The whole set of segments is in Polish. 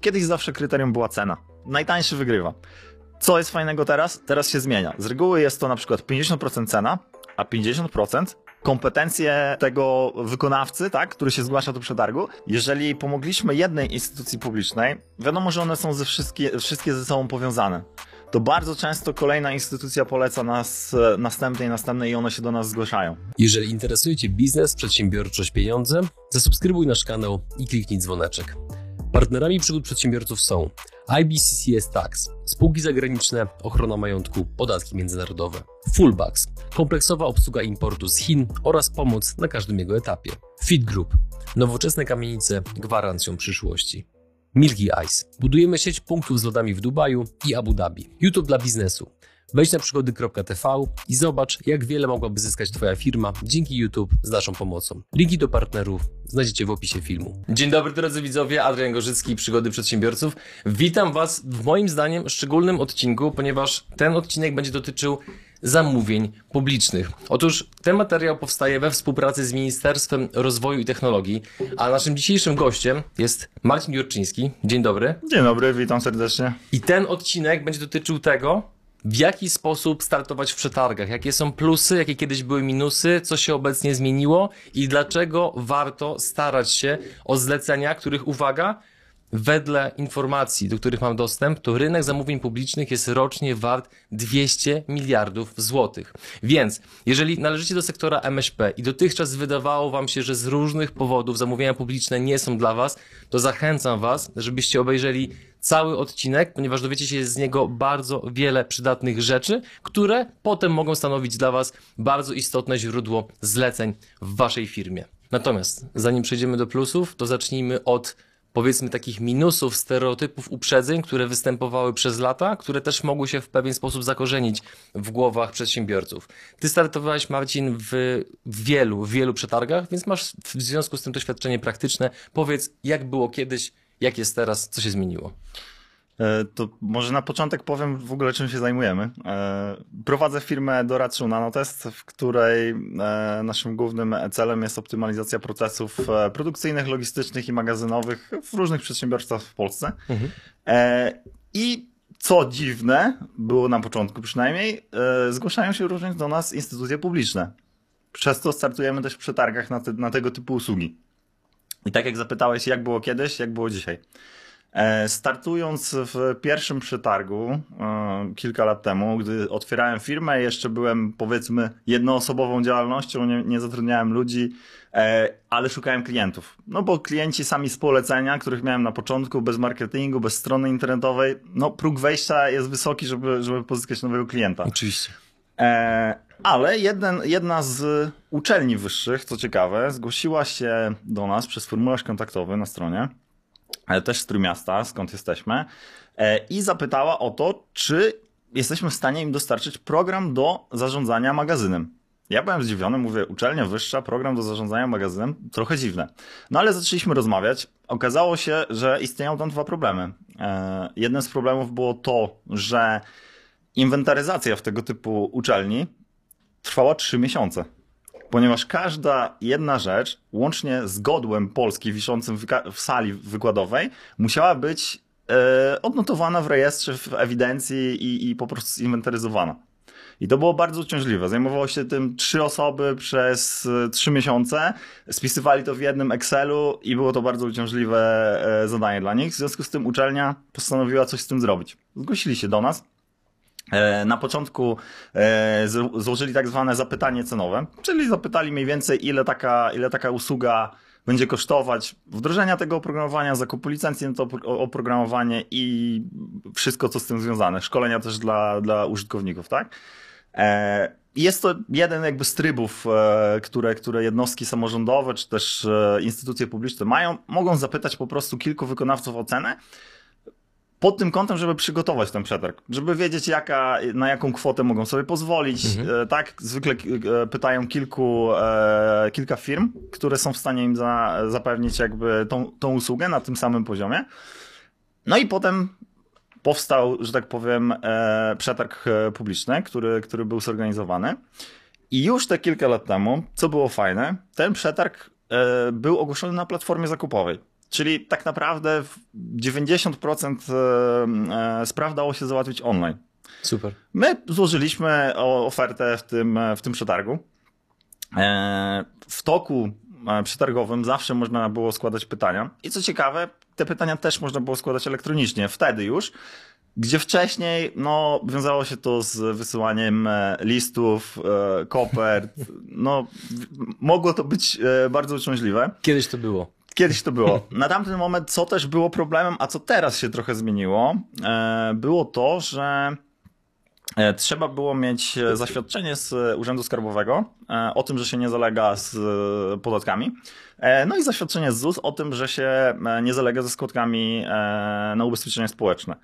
kiedyś zawsze kryterium była cena. Najtańszy wygrywa. Co jest fajnego teraz? Teraz się zmienia. Z reguły jest to na przykład 50% cena, a 50% kompetencje tego wykonawcy, tak, który się zgłasza do przetargu. Jeżeli pomogliśmy jednej instytucji publicznej, wiadomo, że one są ze wszystkie, wszystkie ze sobą powiązane. To bardzo często kolejna instytucja poleca nas następnej, następnej i one się do nas zgłaszają. Jeżeli interesuje Cię biznes, przedsiębiorczość, pieniądze, zasubskrybuj nasz kanał i kliknij dzwoneczek. Partnerami przygód przedsiębiorców są IBCCS Tax, spółki zagraniczne, ochrona majątku, podatki międzynarodowe, Fullbacks, kompleksowa obsługa importu z Chin oraz pomoc na każdym jego etapie, Fit Group, nowoczesne kamienice gwarancją przyszłości. Milky Ice. Budujemy sieć punktów z lodami w Dubaju i Abu Dhabi. YouTube dla biznesu. Wejdź na przygody.tv i zobacz, jak wiele mogłaby zyskać Twoja firma dzięki YouTube z naszą pomocą. Linki do partnerów znajdziecie w opisie filmu. Dzień dobry drodzy widzowie, Adrian Gorzycki, Przygody Przedsiębiorców. Witam Was w moim zdaniem szczególnym odcinku, ponieważ ten odcinek będzie dotyczył zamówień publicznych. Otóż ten materiał powstaje we współpracy z Ministerstwem Rozwoju i Technologii, a naszym dzisiejszym gościem jest Marcin Jurczyński. Dzień dobry. Dzień dobry, witam serdecznie. I ten odcinek będzie dotyczył tego, w jaki sposób startować w przetargach, jakie są plusy, jakie kiedyś były minusy, co się obecnie zmieniło? I dlaczego warto starać się o zlecenia, których uwaga, Wedle informacji, do których mam dostęp, to rynek zamówień publicznych jest rocznie wart 200 miliardów złotych. Więc jeżeli należycie do sektora MŚP i dotychczas wydawało Wam się, że z różnych powodów zamówienia publiczne nie są dla Was, to zachęcam Was, żebyście obejrzeli cały odcinek, ponieważ dowiecie się z niego bardzo wiele przydatnych rzeczy, które potem mogą stanowić dla Was bardzo istotne źródło zleceń w Waszej firmie. Natomiast zanim przejdziemy do plusów, to zacznijmy od powiedzmy takich minusów, stereotypów, uprzedzeń, które występowały przez lata, które też mogły się w pewien sposób zakorzenić w głowach przedsiębiorców. Ty startowałeś, Marcin, w wielu, wielu przetargach, więc masz w związku z tym doświadczenie praktyczne. Powiedz, jak było kiedyś, jak jest teraz, co się zmieniło? E, to może na początek powiem w ogóle czym się zajmujemy. E, prowadzę firmę doradczą Nanotest, w której e, naszym głównym celem jest optymalizacja procesów produkcyjnych, logistycznych i magazynowych w różnych przedsiębiorstwach w Polsce. Mhm. I co dziwne, było na początku przynajmniej, zgłaszają się również do nas instytucje publiczne. Przez to startujemy też w przetargach na, te, na tego typu usługi. I tak jak zapytałeś, jak było kiedyś, jak było dzisiaj. E, startując w pierwszym przetargu e, kilka lat temu, gdy otwierałem firmę, jeszcze byłem powiedzmy jednoosobową działalnością, nie, nie zatrudniałem ludzi, e, ale szukałem klientów. No bo klienci sami z polecenia, których miałem na początku, bez marketingu, bez strony internetowej, no próg wejścia jest wysoki, żeby, żeby pozyskać nowego klienta. Oczywiście. Ale jeden, jedna z uczelni wyższych, co ciekawe, zgłosiła się do nas przez formularz kontaktowy na stronie ale też z Trójmiasta, skąd jesteśmy, e, i zapytała o to, czy jesteśmy w stanie im dostarczyć program do zarządzania magazynem. Ja byłem zdziwiony, mówię, uczelnia wyższa, program do zarządzania magazynem, trochę dziwne. No ale zaczęliśmy rozmawiać. Okazało się, że istnieją tam dwa problemy. E, jednym z problemów było to, że inwentaryzacja w tego typu uczelni trwała trzy miesiące ponieważ każda jedna rzecz, łącznie z godłem Polski wiszącym w sali wykładowej, musiała być e, odnotowana w rejestrze, w ewidencji i, i po prostu zinwentaryzowana. I to było bardzo uciążliwe. Zajmowało się tym trzy osoby przez e, trzy miesiące. Spisywali to w jednym Excelu i było to bardzo uciążliwe e, zadanie dla nich. W związku z tym uczelnia postanowiła coś z tym zrobić. Zgłosili się do nas. E, na początku e, złożyli tak zwane zapytanie cenowe, czyli zapytali mniej więcej, ile taka, ile taka usługa będzie kosztować wdrożenia tego oprogramowania, zakupu licencji na to oprogramowanie i wszystko, co z tym związane. Szkolenia też dla, dla użytkowników, tak? E, jest to jeden jakby z trybów, które, które jednostki samorządowe czy też instytucje publiczne mają. Mogą zapytać po prostu kilku wykonawców o cenę pod tym kątem, żeby przygotować ten przetarg, żeby wiedzieć jaka, na jaką kwotę mogą sobie pozwolić. Mhm. E, tak, zwykle e, pytają kilku, e, kilka firm, które są w stanie im za, zapewnić jakby tą, tą usługę na tym samym poziomie. No i potem powstał, że tak powiem, przetarg publiczny, który, który był zorganizowany. I już te kilka lat temu, co było fajne, ten przetarg był ogłoszony na platformie zakupowej. Czyli tak naprawdę 90% e, spraw dało się załatwić online. Super. My złożyliśmy ofertę w tym, w tym przetargu. W toku przetargowym zawsze można było składać pytania. I co ciekawe, te pytania też można było składać elektronicznie, wtedy już. Gdzie wcześniej, no, wiązało się to z wysyłaniem e, listów, e, kopert. No, mogło to być e, bardzo uciążliwe. Kiedyś to było. Kiedyś to było. Na tamten moment, co też było problemem, a co teraz się trochę zmieniło, było to, że trzeba było mieć zaświadczenie z Urzędu Skarbowego o tym, że się nie zalega z podatkami. No i zaświadczenie z ZUS o tym, że się nie zalega ze składkami na ubezpieczenie społeczne.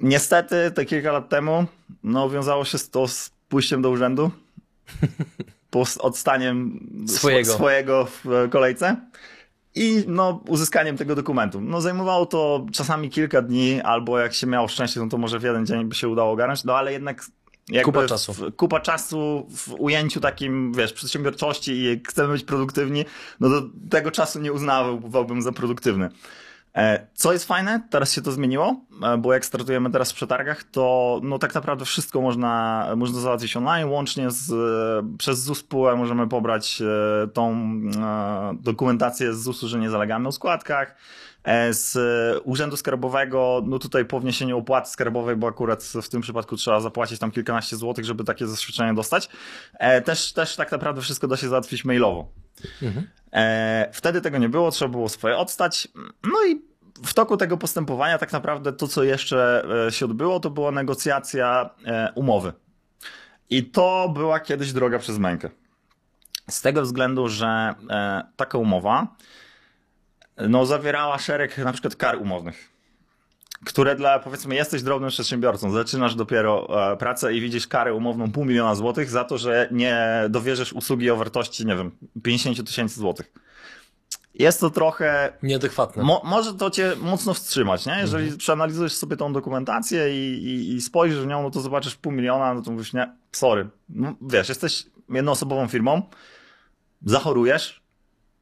Niestety, te kilka lat temu, no, wiązało się to z pójściem do urzędu, odstaniem swojego. swojego w kolejce i no, uzyskaniem tego dokumentu. No, zajmowało to czasami kilka dni, albo jak się miało szczęście, no to może w jeden dzień by się udało ogarnąć, no ale jednak kupa czasu. W, kupa czasu w ujęciu takim, wiesz, przedsiębiorczości i chcemy być produktywni, no to tego czasu nie uznawałbym za produktywny. E, co jest fajne, teraz się to zmieniło, e, bo jak startujemy teraz w przetargach, to no tak naprawdę wszystko można, można załatwić online, łącznie z, przez ZUS PUE możemy pobrać e, tą dokumentację z ZUS-u, że nie zalegamy o składkach. Z Urzędu Skarbowego, no tutaj po wniesieniu opłaty skarbowej, bo akurat w tym przypadku trzeba zapłacić tam kilkanaście złotych, żeby takie zaświadczenie dostać. Też, też tak naprawdę wszystko da się załatwić mailowo. Mhm. Wtedy tego nie było, trzeba było swoje odstać. No i w toku tego postępowania tak naprawdę to, co jeszcze e, się odbyło, to była negocjacja e, umowy. I to była kiedyś droga przez mękę. Z tego względu, że e, taka umowa no, zawierała szereg na przykład kar umownych, które dla, powiedzmy, jesteś drobnym przedsiębiorcą, zaczynasz dopiero pracę i widzisz karę umowną pół miliona złotych za to, że nie dowierzysz usługi o wartości, nie wiem, 50 tysięcy złotych jest to trochę. Nieadekwatne. Mo, może to cię mocno wstrzymać, nie? Jeżeli mhm. przeanalizujesz sobie tą dokumentację i, i, i, spojrzysz w nią, no to zobaczysz pół miliona, no to mówisz, nie, sorry. No, wiesz, jesteś jednoosobową firmą, zachorujesz,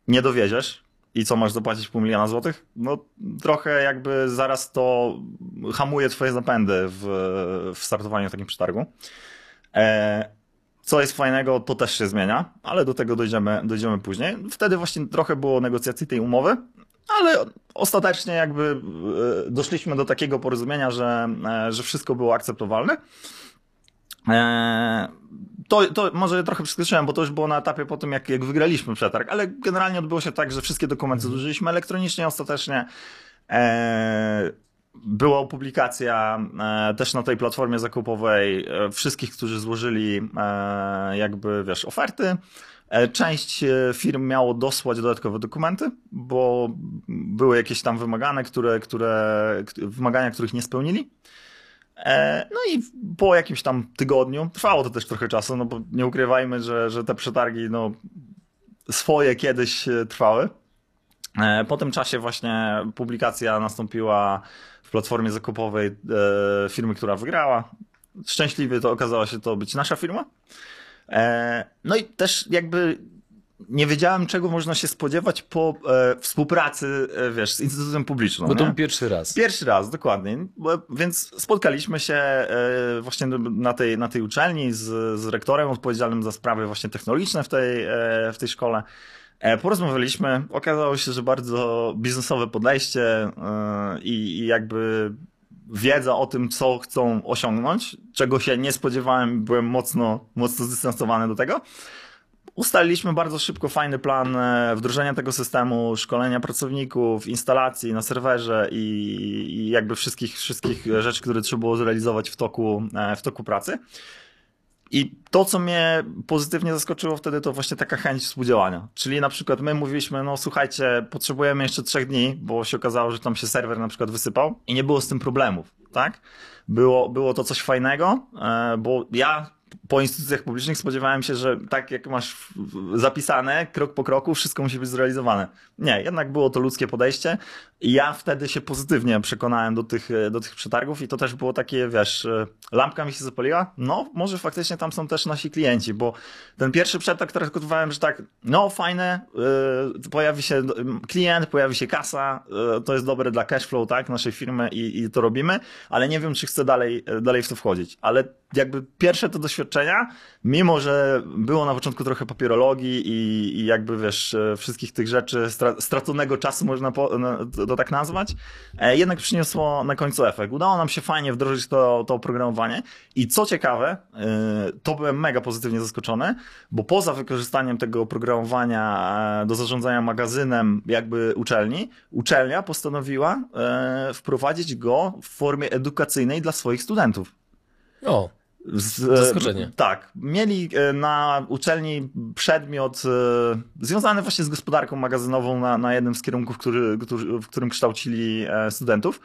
nie dowieziesz i co masz zapłacić pół miliona złotych? No trochę jakby zaraz to hamuje twoje zapędy w, w startowaniu w takim przetargu. E, co jest fajnego, to też się zmienia, ale do tego dojdziemy, dojdziemy później. Wtedy właśnie trochę było negocjacji tej umowy, ale ostatecznie jakby e, doszliśmy do takiego porozumienia, że, e, że wszystko było akceptowalne. E, to, to może trochę przeskoczyłem, bo to już było na etapie po tym, jak, jak wygraliśmy przetarg, ale generalnie odbyło się tak, że wszystkie dokumenty złożyliśmy elektronicznie ostatecznie była publikacja e, też na tej platformie zakupowej wszystkich, którzy złożyli jakby, wiesz, oferty. Część firm miało dosłać dodatkowe dokumenty, bo były jakieś tam wymagane, które, które, wymagania, których nie spełnili. No i po jakimś tam tygodniu, trwało to też trochę czasu, no bo nie ukrywajmy, że, że te przetargi no, swoje kiedyś trwały. Po tym czasie właśnie publikacja nastąpiła w platformie zakupowej e, firmy, która wygrała. Szczęśliwie to okazała się to być nasza firma. E, no i też jakby nie wiedziałem, czego można się spodziewać po e, współpracy, e, wiesz, z instytutem publicznym. Bo to był pierwszy raz. Pierwszy raz, dokładnie. Bo, więc spotkaliśmy się e, właśnie na tej, na tej uczelni z, z rektorem odpowiedzialnym za sprawy właśnie technologiczne w tej, e, w tej szkole. E, porozmawialiśmy, okazało się, że bardzo biznesowe podejście e, i jakby wiedza o tym, co chcą osiągnąć, czego się nie spodziewałem, byłem mocno, mocno zdystansowany do tego. Ustaliliśmy bardzo szybko fajny plan e, wdrożenia tego systemu, szkolenia pracowników, instalacji na serwerze i, i jakby wszystkich, wszystkich rzeczy, które trzeba było zrealizować w toku, w toku pracy. I to, co mnie pozytywnie zaskoczyło wtedy, to właśnie taka chęć współdziałania. Czyli na przykład my mówiliśmy, no słuchajcie, potrzebujemy jeszcze trzech dni, bo się okazało, że tam się serwer na przykład wysypał i nie było z tym problemów, tak? Było, było to coś fajnego, e, bo ja po instytucjach publicznych spodziewałem się, że tak jak masz zapisane, krok po kroku, wszystko musi być zrealizowane. Nie, jednak było to ludzkie podejście ja wtedy się pozytywnie przekonałem do tych, do tych przetargów i to też było takie, wiesz, lampka mi się zapaliła, no może faktycznie tam są też nasi klienci, bo ten pierwszy przetarg traktowałem, że tak, no fajne, yy, pojawi się klient, pojawi się kasa, yy, to jest dobre dla cashflow, tak, naszej firmy i, i to robimy, ale nie wiem, czy chcę dalej, dalej w to wchodzić, ale jakby pierwsze to doświadczenia, mimo że było na początku trochę papierologii i, i jakby wiesz, e, wszystkich tych rzeczy, straconego czasu można po, to tak nazwać, e, jednak przyniosło na końcu efekt. Udało nam się fajnie wdrożyć to, to oprogramowanie i co ciekawe, e, to byłem mega pozytywnie zaskoczony, bo poza wykorzystaniem tego oprogramowania do zarządzania magazynem jakby uczelni, uczelnia postanowiła wprowadzić go w formie edukacyjnej dla swoich studentów. O. Z, Zaskoczenie. Tak. Mieli e, na uczelni przedmiot e, związany właśnie z gospodarką magazynową na, na jednym z kierunków, który, który, w którym kształcili e, studentów.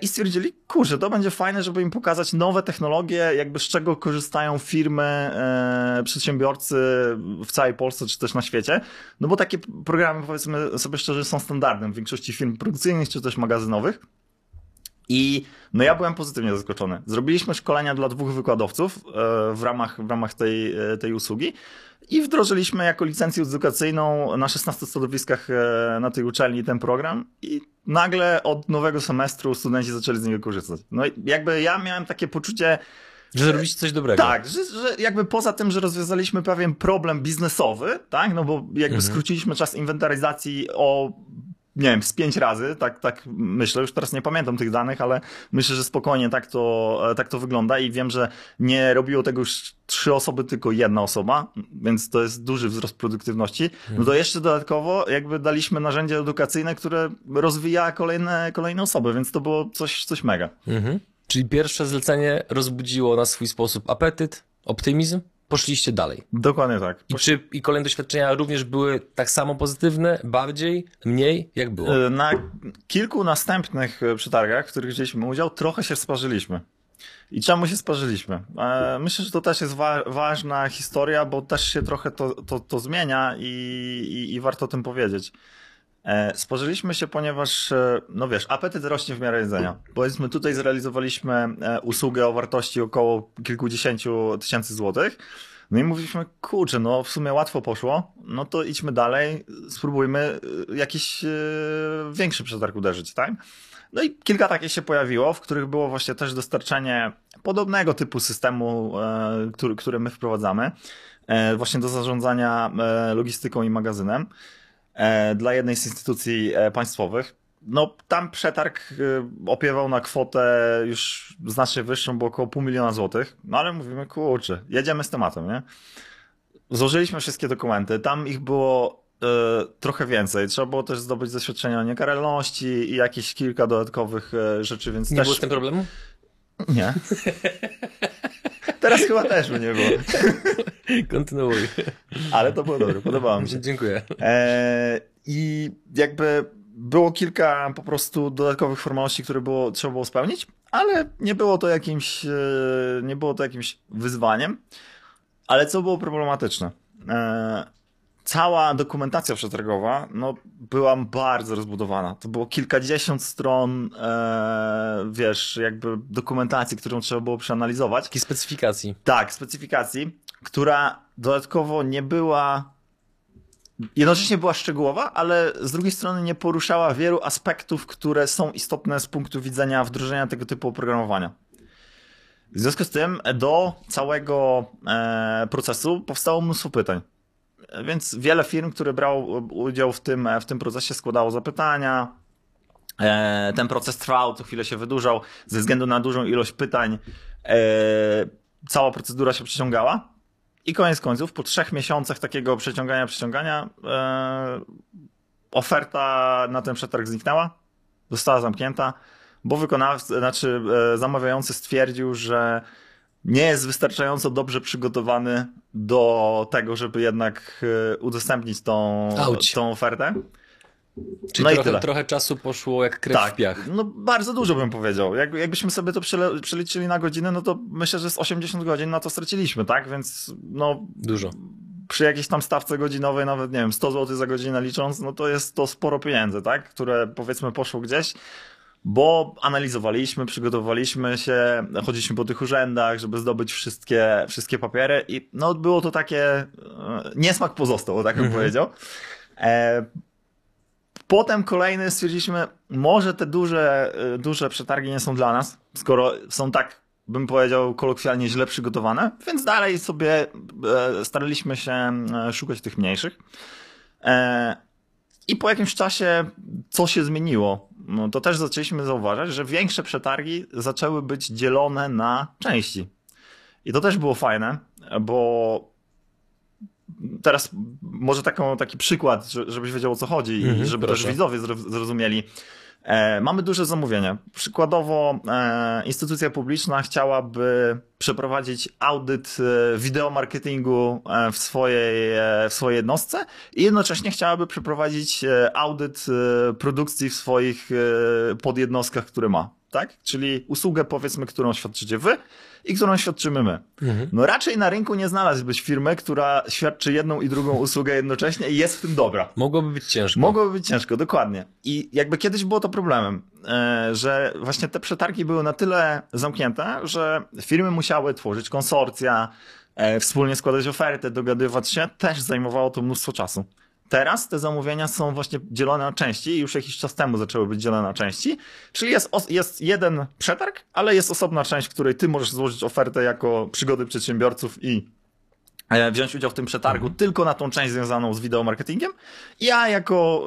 I stwierdzili, kurczę, to będzie fajne, żeby im pokazać nowe technologie, jakby z czego korzystają firmy, przedsiębiorcy w całej Polsce czy też na świecie. No bo takie programy, powiedzmy sobie szczerze, są standardem w większości firm produkcyjnych czy też magazynowych. I no ja byłem pozytywnie zaskoczony. Zrobiliśmy szkolenia dla dwóch wykładowców e, w ramach, w ramach tej, e, tej usługi i wdrożyliśmy jako licencję edukacyjną na 16 stanowiskach e, na tej uczelni ten program i nagle od nowego semestru studenci zaczęli z niego korzystać. No jakby ja miałem takie poczucie, że zrobiliście coś dobrego. Tak, że, że jakby poza tym, że rozwiązaliśmy pewien problem biznesowy, tak, no bo jakby mhm. skróciliśmy czas inwentaryzacji o nie wiem, z pięć razy, tak, tak myślę, już teraz nie pamiętam tych danych, ale myślę, że spokojnie tak to, tak to wygląda i wiem, że nie robiło tego już trzy osoby, tylko jedna osoba, więc to jest duży wzrost produktywności. No to jeszcze dodatkowo jakby daliśmy narzędzie edukacyjne, które rozwija kolejne, kolejne osoby, więc to było coś, coś mega. Mhm. Czyli pierwsze zlecenie rozbudziło na swój sposób apetyt, optymizm? Poszliście dalej. Dokładnie tak. I czy i kolejne doświadczenia również były tak samo pozytywne, bardziej, mniej? Jak było? E, na kilku następnych e, przetargach, w których wzięliśmy udział, trochę się sparzyliśmy. I czemu się sparzyliśmy? E, myślę, że to też jest wa ważna historia, bo też się trochę to, to, to zmienia i, i, i warto o tym powiedzieć. Spożyliśmy się, ponieważ, no wiesz, apetyt rośnie w miarę jedzenia. Powiedzmy, tutaj zrealizowaliśmy usługę o wartości około kilkudziesięciu tysięcy złotych. No i mówiliśmy, kurczę, no w sumie łatwo poszło, no to idźmy dalej, spróbujmy jakiś większy przetarg uderzyć, tak? No i kilka takich się pojawiło, w których było właśnie też dostarczenie podobnego typu systemu, który my wprowadzamy, właśnie do zarządzania logistyką i magazynem. E, dla jednej z instytucji e, państwowych. No, tam przetarg e, opiewał na kwotę już znacznie wyższą, bo około pół miliona złotych. No ale mówimy, kurczę, jedziemy z tematem, nie? Złożyliśmy wszystkie dokumenty. Tam ich było y, trochę więcej. Trzeba było też zdobyć doświadczenia o niekaralności i jakieś kilka dodatkowych rzeczy, więc Nie też... było z tym problemu? Nie. Teraz chyba też by nie było. Kontynuuj. Ale to było dobre, podobało mi się. Dziękuję. E, I jakby było kilka po prostu dodatkowych formalności, które było, trzeba było spełnić, ale nie było to jakimś, e, nie było to jakimś wyzwaniem. Ale co było problematyczne? E, cała dokumentacja przetargowa no, była bardzo rozbudowana. To było kilkadziesiąt stron, e, wiesz, jakby dokumentacji, którą trzeba było przeanalizować. Takiej specyfikacji. Tak, specyfikacji, która dodatkowo nie była jednocześnie była szczegółowa, ale z drugiej strony nie poruszała wielu aspektów, które są istotne z punktu widzenia wdrożenia tego typu oprogramowania. W związku z tym do całego e, procesu powstało mnóstwo pytań. Więc wiele firm, które brało udział w tym, w tym procesie, składało zapytania. E, ten proces trwał, co chwilę się wydłużał. Ze względu na dużą ilość pytań, e, cała procedura się przeciągała. I koniec końców, po trzech miesiącach takiego przeciągania, przeciągania, e, oferta na ten przetarg zniknęła, została zamknięta, bo wykonawca, znaczy zamawiający stwierdził, że nie jest wystarczająco dobrze przygotowany do tego, żeby jednak e, udostępnić tą, tą ofertę. Czyli No trochę, trochę czasu poszło jak krew w piach. No bardzo dużo bym powiedział. Jak, jakbyśmy sobie to przeliczyli na godzinę, no to myślę, że z 80 godzin na to straciliśmy, tak? Więc no Dużo. przy jakiejś tam stawce godzinowej, nawet nie wiem, 100 zł za godzinę licząc, no to jest to sporo pieniędzy, tak? Które powiedzmy poszło gdzieś, bo analizowaliśmy, przygotowaliśmy się, chodziliśmy po tych urzędach, żeby zdobyć wszystkie, wszystkie papiery i no było to takie, e, niesmak pozostał, tak bym powiedział. E, Potem kolejny stwierdziliśmy, może te duże, e, duże przetargi nie są dla nas, skoro są tak, bym powiedział, kolokwialnie źle przygotowane, więc dalej sobie e, staraliśmy się szukać tych mniejszych. I po jakimś czasie co się zmieniło? No, to też zaczęliśmy zauważać, że większe przetargi zaczęły być dzielone na części. I to też było fajne, bo teraz może taką, taki przykład, że- żebyś wiedział o co chodzi i Mhm, żeby proszę. też widzowie zro- zrozumieli. E, mamy duże zamówienie. Przykładowo e, instytucja publiczna chciałaby przeprowadzić audyt e, wideomarketingu w swojej, w swojej jednostce i jednocześnie chciałaby przeprowadzić audyt produkcji w swoich podjednostkach, które ma. Tak? Czyli usługę, powiedzmy, którą świadczycie wy i którą świadczymy my. Mhm. No raczej na rynku nie znalazłbyś firmy, która świadczy jedną i drugą usługę jednocześnie i jest w tym dobra. Mogłoby być ciężko. Mogłoby być ciężko, dokładnie. I jakby kiedyś było to problemem, e, że właśnie te przetargi były na tyle zamknięte, że firmy musiały tworzyć konsorcja, e, wspólnie składać oferty, dogadywać się, też zajmowało to mnóstwo czasu. Teraz te zamówienia są właśnie dzielone na części i już jakiś czas temu zaczęły być dzielone na części, czyli jest, jest jeden przetarg, ale jest osobna część, w której ty możesz złożyć ofertę jako przygody przedsiębiorców i e, wziąć udział w tym przetargu tylko na tą część związaną z wideomarketingiem. Ja jako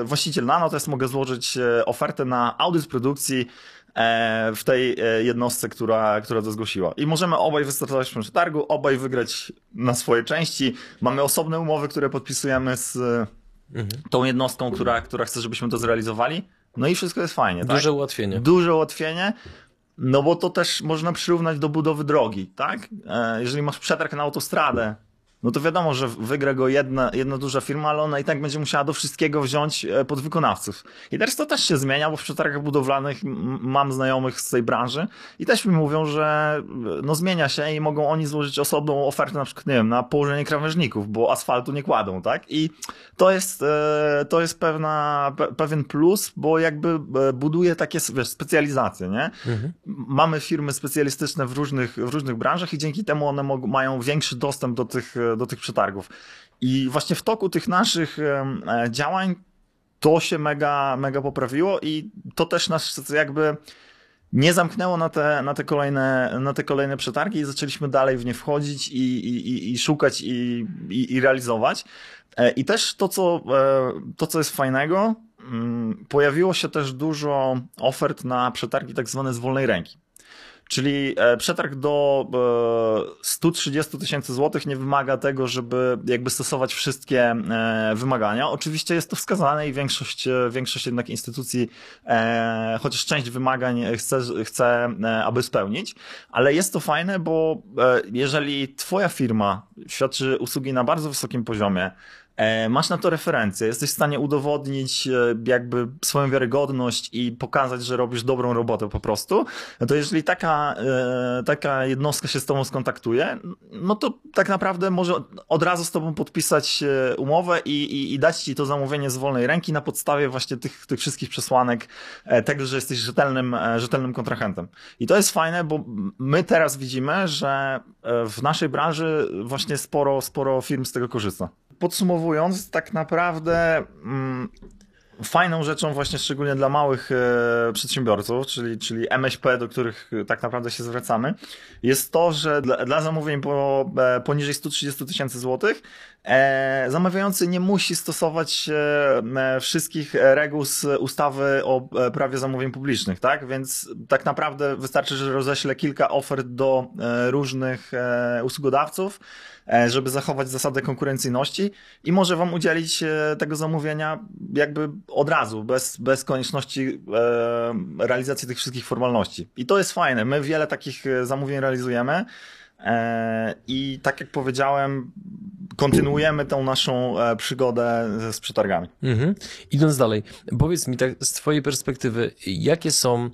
e, właściciel Nanotest mogę złożyć e, ofertę na audyt produkcji w tej e, jednostce, która, która to zgłosiła. I możemy obaj wystartować w tym przetargu, obaj wygrać na swoje części. Mamy osobne umowy, które podpisujemy z e, Mhm. tą jednostką, która, która chce, żebyśmy to zrealizowali. No i wszystko jest fajnie. tak? Duże ułatwienie. Duże ułatwienie. No bo to też można przyrównać do budowy drogi, tak? E, Jeżeli masz przetarg na autostradę, no to wiadomo, że wygra go jedna, jedna duża firma, ale ona i tak będzie musiała do wszystkiego wziąć e, podwykonawców. I teraz to też się zmienia, bo w przetargach budowlanych mam znajomych z tej branży i też mi mówią, że e, no zmienia się i mogą oni złożyć osobną ofertę na przykład, nie wiem, na położenie krawężników, bo asfaltu nie kładą, tak? I to jest, e, to jest pewna, pe, pewien plus, bo jakby buduje takie, wiesz, specjalizacje, nie? Mhm. mamy firmy specjalistyczne w różnych, w różnych branżach i dzięki temu one mają większy dostęp do tych, do tych przetargów. I właśnie w toku tych naszych e, działań to się mega, mega poprawiło i to też nas jakby nie zamknęło na te, na te, kolejne, na te kolejne przetargi i zaczęliśmy dalej w nie wchodzić i, i, i, i szukać i, i, i realizować. E, I też to, co, e, to, co jest fajnego, mm, pojawiło się też dużo ofert na przetargi tak zwane z wolnej ręki. Czyli e, przetarg do e, 130 tysięcy złotych nie wymaga tego, żeby jakby stosować wszystkie e, wymagania. Oczywiście jest to wskazane i większość, e, większość jednak instytucji, e, chociaż część wymagań chce, chce e, aby spełnić, ale jest to fajne, bo e, jeżeli twoja firma świadczy usługi na bardzo wysokim poziomie, E, Masz na to referencję, jesteś w stanie udowodnić e, jakby swoją wiarygodność i pokazać, że robisz dobrą robotę po prostu, no to jeżeli taka, e, taka jednostka się z tobą skontaktuje, no to tak naprawdę może od razu z tobą podpisać e, umowę i, i, i dać ci to zamówienie z wolnej ręki na podstawie właśnie tych, tych wszystkich przesłanek e, tego, że jesteś rzetelnym, e, rzetelnym kontrahentem. I to jest fajne, bo my teraz widzimy, że e, w naszej branży właśnie sporo, sporo firm z tego korzysta. Podsumowując, tak naprawdę mm, fajną rzeczą właśnie szczególnie dla małych e, przedsiębiorców, czyli, czyli MŚP, do których e, tak naprawdę się zwracamy, jest to, że dla, dla zamówień po, e, poniżej 130 tysięcy złotych zamawiający nie musi stosować e, e, wszystkich reguł z ustawy o e, prawie zamówień publicznych, tak? Więc tak naprawdę wystarczy, że roześle kilka ofert do e, różnych e, usługodawców, e, żeby zachować zasadę konkurencyjności i może wam udzielić e, tego zamówienia jakby od razu, bez, bez konieczności e, realizacji tych wszystkich formalności. I to jest fajne. My wiele takich e, zamówień realizujemy. E, I tak jak powiedziałem, kontynuujemy tą naszą e, przygodę z przetargami. Mhm. Idąc dalej, powiedz mi tak z twojej perspektywy, jakie są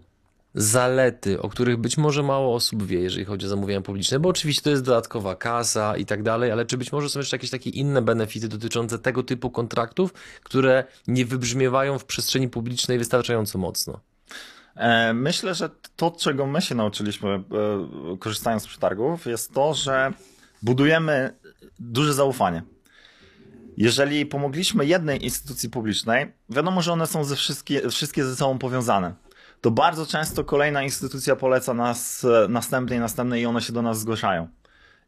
zalety, o których być może mało osób wie, jeżeli chodzi o zamówienia publiczne, bo oczywiście to jest dodatkowa kasa i tak dalej, ale czy być może są jeszcze jakieś takie inne benefity dotyczące tego typu kontraktów, które nie wybrzmiewają w przestrzeni publicznej wystarczająco mocno? E, myślę, że to, czego my się nauczyliśmy e, korzystając z przetargów, jest to, że budujemy duże zaufanie. Jeżeli pomogliśmy jednej instytucji publicznej, wiadomo, że one są ze wszystkie, wszystkie ze sobą powiązane. To bardzo często kolejna instytucja poleca nas e, następnej, następnej i one się do nas zgłaszają.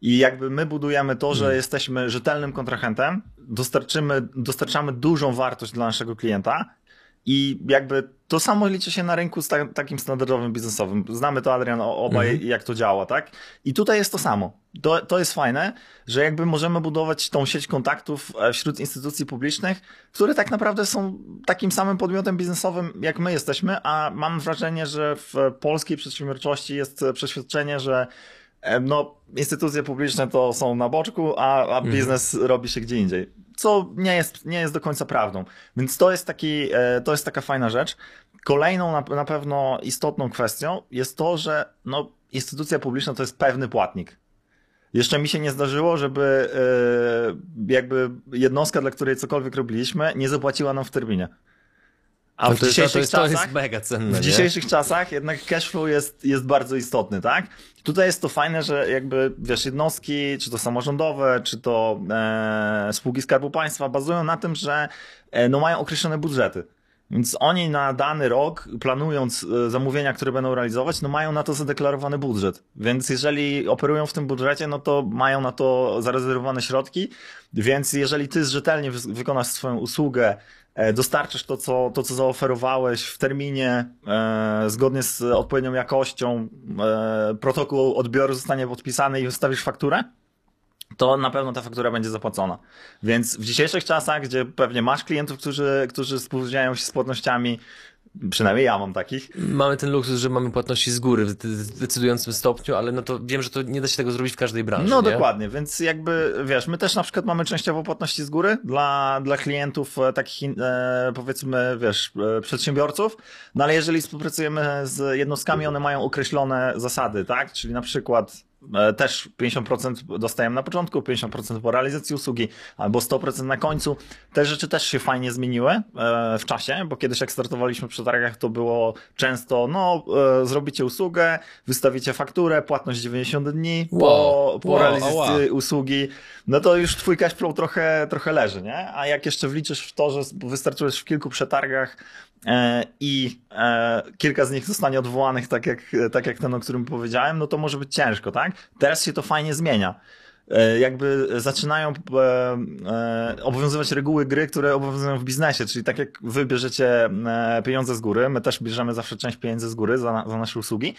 I jakby my budujemy to, że hmm. jesteśmy rzetelnym kontrahentem, dostarczymy, dostarczamy dużą wartość dla naszego klienta i jakby to samo liczy się na rynku z ta, takim standardowym biznesowym. Znamy to, Adrian, obaj, mhm. jak to działa, tak? I tutaj jest to samo. To, to jest fajne, że jakby możemy budować tą sieć kontaktów e, wśród instytucji publicznych, które tak naprawdę są takim samym podmiotem biznesowym, jak my jesteśmy, a mam wrażenie, że w polskiej przedsiębiorczości jest przeświadczenie, że e, no, instytucje publiczne to są na boczku, a, a mhm. biznes mhm. robi się gdzie indziej co nie jest, nie jest do końca prawdą. Więc to jest, taki, e, to jest taka fajna rzecz. Kolejną na, na pewno istotną kwestią jest to, że no, instytucja publiczna to jest pewny płatnik. Jeszcze mi się nie zdarzyło, żeby e, jakby jednostka, dla której cokolwiek robiliśmy, nie zapłaciła nam w terminie. A w dzisiejszych to jest, czasach, to jest mega cenne. W dzisiejszych nie? czasach jednak cashflow jest, jest bardzo istotny, tak? Tutaj jest to fajne, że jakby wiesz, jednostki, czy to samorządowe, czy to e, spółki Skarbu Państwa bazują na tym, że e, no, mają określone budżety. Więc oni na dany rok, planując e, zamówienia, które będą realizować, no mają na to zadeklarowany budżet. Więc jeżeli operują w tym budżecie, no to mają na to zarezerwowane środki. Więc jeżeli ty rzetelnie wykonasz swoją usługę, dostarczysz to, co, to, co zaoferowałeś w terminie, e, zgodnie z odpowiednią jakością, e, protokół odbioru zostanie podpisany i wystawisz fakturę, to na pewno ta faktura będzie zapłacona. Więc w dzisiejszych czasach, gdzie pewnie masz klientów, którzy, którzy spóźniają się z płatnościami, Przynajmniej ja mam takich. Mamy ten luksus, że mamy płatności z góry w decydującym stopniu, ale no to wiem, że to nie da się tego zrobić w każdej branży. No nie? dokładnie, więc jakby wiesz, my też na przykład mamy częściowo płatności z góry dla, dla klientów e, takich e, powiedzmy, wiesz, e, przedsiębiorców, no ale jeżeli współpracujemy z jednostkami, one mają określone zasady, tak? Czyli na przykład też 50% dostajemy na początku, 50% po realizacji usługi, albo 100% na końcu. Te rzeczy też się fajnie zmieniły e, w czasie, bo kiedyś jak startowaliśmy przy targach, to było często, no, e, zrobicie usługę, wystawicie fakturę, płatność 90 dni wow, po, po wow, realizacji wow. usługi, no to już twój cash flow trochę, trochę leży, nie? A jak jeszcze wliczysz w to, że wystarczyłeś w kilku przetargach i kilka z nich zostanie odwołanych, tak jak, tak jak ten, o którym powiedziałem, no to może być ciężko, tak? Teraz się to fajnie zmienia. E, jakby zaczynają e, e, obowiązywać reguły gry, które obowiązują w biznesie, czyli tak jak wy bierzecie pieniądze z góry, my też bierzemy zawsze część pieniędzy z góry za, za nasze usługi.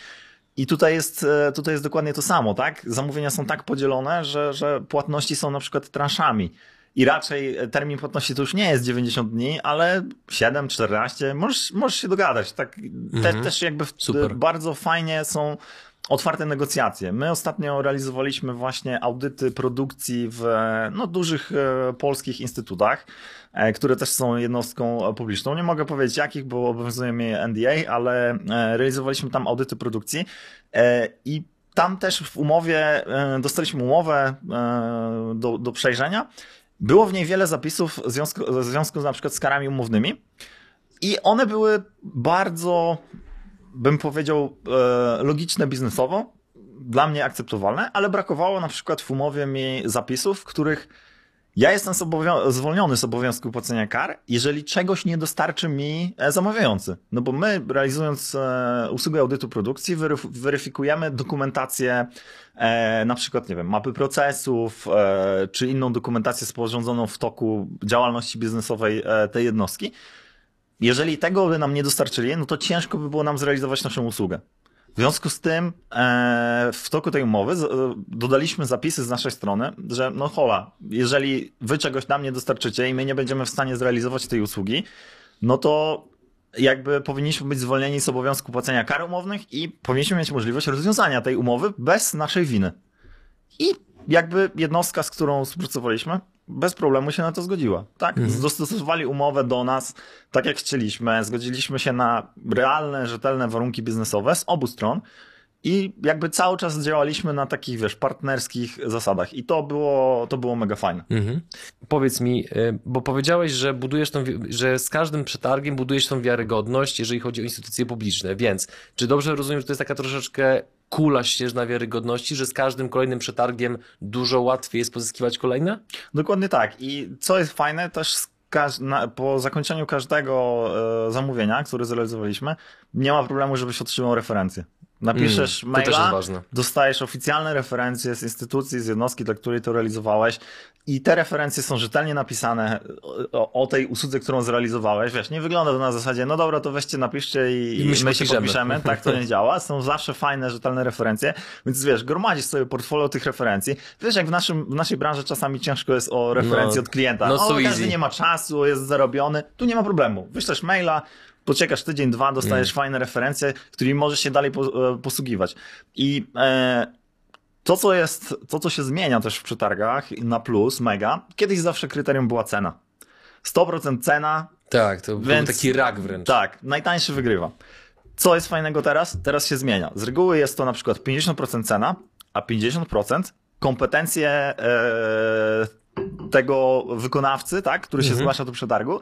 I tutaj jest, tutaj jest dokładnie to samo, tak? Zamówienia są tak podzielone, że, że płatności są na przykład transzami. I raczej termin płatności to już nie jest 90 dni, ale 7, 14, możesz, możesz się dogadać. Tak, mhm. te, też jakby w, bardzo fajnie są otwarte negocjacje. My ostatnio realizowaliśmy właśnie audyty produkcji w no, dużych e, polskich instytutach, e, które też są jednostką publiczną. Nie mogę powiedzieć jakich, bo obowiązuje mnie NDA, ale e, realizowaliśmy tam audyty produkcji i tam też w umowie, dostaliśmy umowę do, do przejrzenia. Było w niej wiele zapisów w związku, w związku na przykład z karami umownymi i one były bardzo bym powiedział, e, logiczne biznesowo, dla mnie akceptowalne, ale brakowało na przykład w umowie mi zapisów, w których ja jestem zwolniony z obowiązku płacenia kar, jeżeli czegoś nie dostarczy mi e, zamawiający. No bo my, realizując e, usługę audytu produkcji, weryfikujemy dokumentację, na przykład, nie wiem, mapy procesów, czy inną dokumentację sporządzoną w toku działalności biznesowej tej jednostki. Jeżeli tego by nam nie dostarczyli, no to ciężko by było nam zrealizować naszą usługę. W związku z tym e, w toku tej umowy e, dodaliśmy zapisy z naszej strony, że no hola, jeżeli wy czegoś nam nie dostarczycie i my nie będziemy w stanie zrealizować tej usługi, no to jakby powinniśmy być zwolnieni z obowiązku płacenia kar umownych i powinniśmy mieć możliwość rozwiązania tej umowy bez naszej winy. I jakby jednostka, z którą współpracowaliśmy, bez problemu się na to zgodziła. Tak, Mhm. dostosowali umowę do nas tak jak chcieliśmy, zgodziliśmy się na realne, rzetelne warunki biznesowe z obu stron i jakby cały czas działaliśmy na takich, wiesz, partnerskich zasadach i to było, to było mega fajne. Mhm. Powiedz mi, y, bo powiedziałeś, że budujesz tą, że z każdym przetargiem budujesz tą wiarygodność, jeżeli chodzi o instytucje publiczne, więc czy dobrze rozumiem, że to jest taka troszeczkę kula śnieżna wiarygodności, że z każdym kolejnym przetargiem dużo łatwiej jest pozyskiwać kolejne? Dokładnie tak. I co jest fajne, też po zakończeniu każdego e, zamówienia, które zrealizowaliśmy, nie ma problemu, żebyś otrzymał referencję. Napiszesz Mm, maila, dostajesz oficjalne referencje z instytucji, z jednostki, dla której to realizowałeś i te referencje są rzetelnie napisane o, o tej usłudze, którą zrealizowałeś. Wiesz, nie wygląda to na zasadzie, no dobra, to weźcie, napiszcie i, I my się my się podpiszemy. Tak to nie działa. Są zawsze fajne, rzetelne referencje, więc wiesz, gromadzisz sobie portfolio tych referencji. Wiesz, jak w, naszym, w naszej branży czasami ciężko jest o referencje No, od klienta. no o, so każdy easy. nie ma czasu, jest zarobiony. Tu nie ma problemu. Wyślesz maila, poczekasz tydzień, dwa, dostajesz fajne referencje, którymi możesz się dalej e, posługiwać. I e, to, co jest, to, co się zmienia też w przetargach na plus, mega, kiedyś zawsze kryterium była cena. 100% cena, Tak, to Więc- był taki rak wręcz. tak, najtańszy wygrywa. Co jest fajnego teraz? Teraz się zmienia. Z reguły jest to na przykład 50% cena, a 50% kompetencje e, tego wykonawcy, tak, który się zgłasza do przetargu.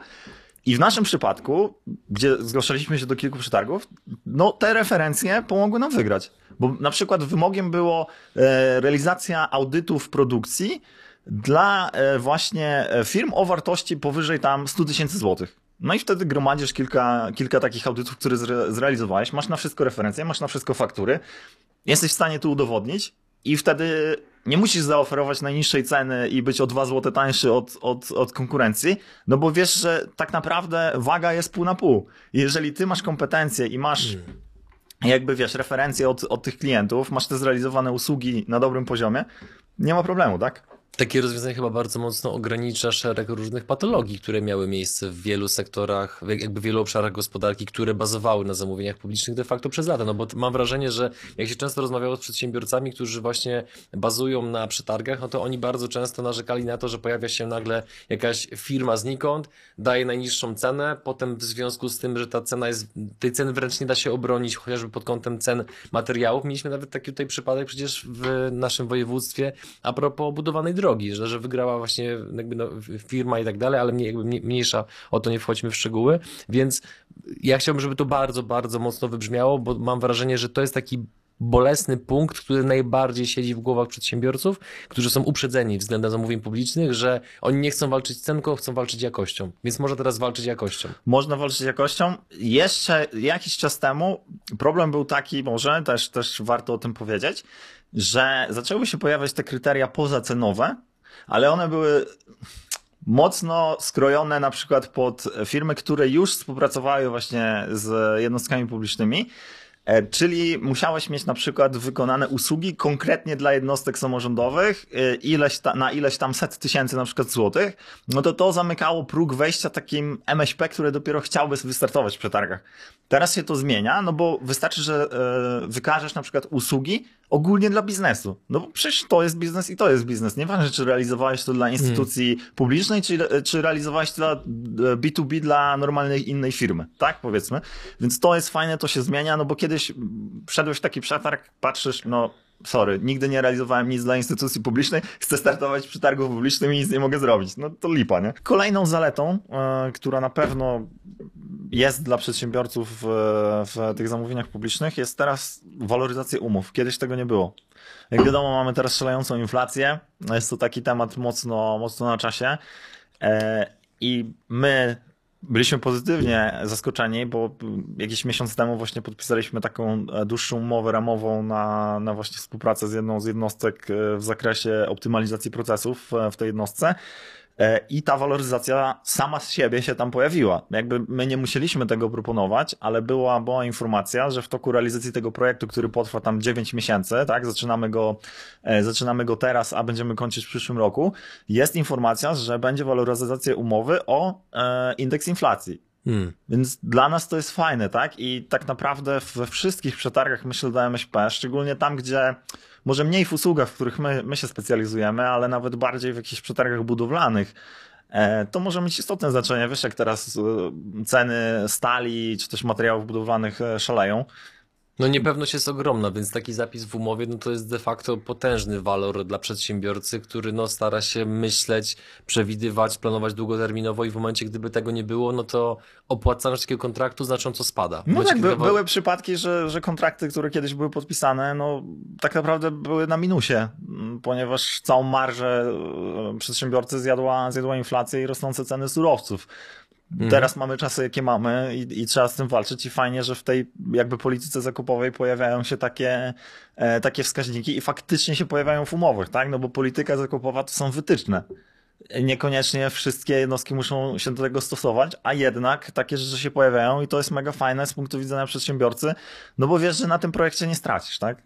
I w naszym przypadku, gdzie zgłaszaliśmy się do kilku przetargów, no te referencje pomogły nam wygrać. Bo na przykład wymogiem było e, realizacja audytów produkcji dla e, właśnie e, firm o wartości powyżej tam 100 tysięcy złotych. No i wtedy gromadzisz kilka, kilka takich audytów, które zre, zrealizowałeś, masz na wszystko referencje, masz na wszystko faktury, jesteś w stanie to udowodnić i wtedy nie musisz zaoferować najniższej ceny i być o 2 zł tańszy od, od, od konkurencji, no bo wiesz, że tak naprawdę waga jest pół na pół. Jeżeli ty masz kompetencje i masz jakby wiesz, referencje od, od tych klientów, masz te zrealizowane usługi na dobrym poziomie, nie ma problemu, tak? Takie rozwiązanie chyba bardzo mocno ogranicza szereg różnych patologii, które miały miejsce w wielu sektorach, w jakby wielu obszarach gospodarki, które bazowały na zamówieniach publicznych de facto przez lata. No bo mam wrażenie, że jak się często rozmawiało z przedsiębiorcami, którzy właśnie bazują na przetargach, no to oni bardzo często narzekali na to, że pojawia się nagle jakaś firma znikąd, daje najniższą cenę, potem w związku z tym, że ta cena jest, tej ceny wręcz nie da się obronić, chociażby pod kątem cen materiałów. Mieliśmy nawet taki tutaj przypadek przecież w naszym województwie a propos budowanej drogi, że, że wygrała właśnie jakby no, firma i tak dalej, ale mnie, jakby mnie- mniejsza o to nie wchodźmy w szczegóły, więc ja chciałbym, żeby to bardzo, bardzo mocno wybrzmiało, bo mam wrażenie, że to jest taki bolesny punkt, który najbardziej siedzi w głowach przedsiębiorców, którzy są uprzedzeni względem zamówień publicznych, że oni nie chcą walczyć cenką, chcą walczyć jakością. Więc może teraz walczyć jakością. Można walczyć jakością. Jeszcze jakiś czas temu problem był taki, może też, też warto o tym powiedzieć, że zaczęły się pojawiać te kryteria pozacenowe, ale one były mocno skrojone na przykład pod firmy, które już współpracowały właśnie z jednostkami publicznymi. E, Czyli musiałeś mieć na przykład wykonane usługi konkretnie dla jednostek samorządowych, e, ileś ta, na ileś tam set tysięcy na przykład złotych, no to to zamykało próg wejścia takim MŚP, które dopiero chciałby wystartować w przetargach. Teraz się to zmienia, no bo wystarczy, że e, wykażesz na przykład usługi ogólnie dla biznesu. No bo przecież to jest biznes i to jest biznes. Nieważne, czy realizowałeś to dla instytucji publicznej, czy, czy realizowałeś to dla e, B2B dla normalnej innej firmy. Tak, powiedzmy. Więc to jest fajne, to się zmienia, no bo kiedyś wszedłeś w taki przetarg, patrzysz, no sorry, nigdy nie realizowałem nic dla instytucji publicznej, chcę startować w przetargu publicznym i nic nie mogę zrobić. No to lipa, nie? Kolejną zaletą, e, która na pewno jest dla przedsiębiorców w, w tych zamówieniach publicznych, jest teraz waloryzacja umów. Kiedyś tego nie było. Jak wiadomo, mamy teraz szalejącą inflację. Jest to taki temat mocno, mocno na czasie. E, I my byliśmy pozytywnie zaskoczeni, bo jakiś miesiąc temu właśnie podpisaliśmy taką e, dłuższą umowę ramową na, na właśnie współpracę z jedną z jednostek e, w zakresie optymalizacji procesów e, w tej jednostce. E, I ta waloryzacja sama z siebie się tam pojawiła. Jakby my nie musieliśmy tego proponować, ale była, była informacja, że w toku realizacji tego projektu, który potrwa tam 9 miesięcy, tak, zaczynamy go, e, zaczynamy go teraz, a będziemy kończyć w przyszłym roku, jest informacja, że będzie waloryzacja umowy o e, indeks inflacji. Hmm. Więc dla nas to jest fajne, tak? I tak naprawdę we wszystkich przetargach, myślę, do MŚP, szczególnie tam, gdzie może mniej w usługach, w których my, my się specjalizujemy, ale nawet bardziej w jakichś przetargach budowlanych, e, to może mieć istotne znaczenie. Wiesz, jak teraz e, ceny stali czy też materiałów budowlanych e, szaleją. No niepewność jest ogromna, więc taki zapis w umowie no to jest de facto potężny walor dla przedsiębiorcy, który no stara się myśleć, przewidywać, planować długoterminowo i w momencie, gdyby tego nie było, no to opłacalność takiego kontraktu znacząco spada. No tak, by, były przypadki, że, że kontrakty, które kiedyś były podpisane, no tak naprawdę były na minusie, m, ponieważ całą marżę e, przedsiębiorcy zjadła, zjadła inflacja i rosnące ceny surowców. Teraz mamy czasy, jakie mamy i, i trzeba z tym walczyć i fajnie, że w tej jakby polityce zakupowej pojawiają się takie, e, takie wskaźniki i faktycznie się pojawiają w umowach, tak? No bo polityka zakupowa to są wytyczne. Niekoniecznie wszystkie jednostki muszą się do tego stosować, a jednak takie rzeczy się pojawiają i to jest mega fajne z punktu widzenia przedsiębiorcy, no bo wiesz, że na tym projekcie nie stracisz, tak?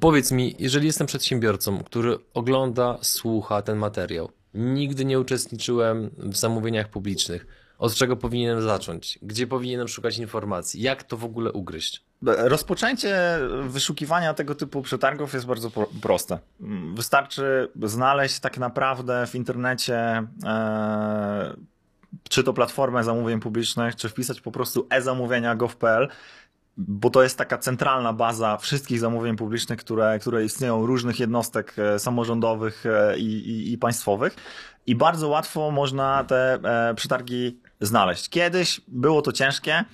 Powiedz mi, jeżeli jestem przedsiębiorcą, który ogląda, słucha ten materiał, nigdy nie uczestniczyłem w zamówieniach publicznych, od czego powinienem zacząć? Gdzie powinienem szukać informacji? Jak to w ogóle ugryźć? Rozpoczęcie wyszukiwania tego typu przetargów jest bardzo pro- proste. Wystarczy znaleźć tak naprawdę w internecie e, czy to platformę zamówień publicznych, czy wpisać po prostu e-zamówienia.gov.pl, bo to jest taka centralna baza wszystkich zamówień publicznych, które, które istnieją, różnych jednostek e, samorządowych e, i, i, i państwowych. I bardzo łatwo można te przetargi znaleźć. Kiedyś było to ciężkie,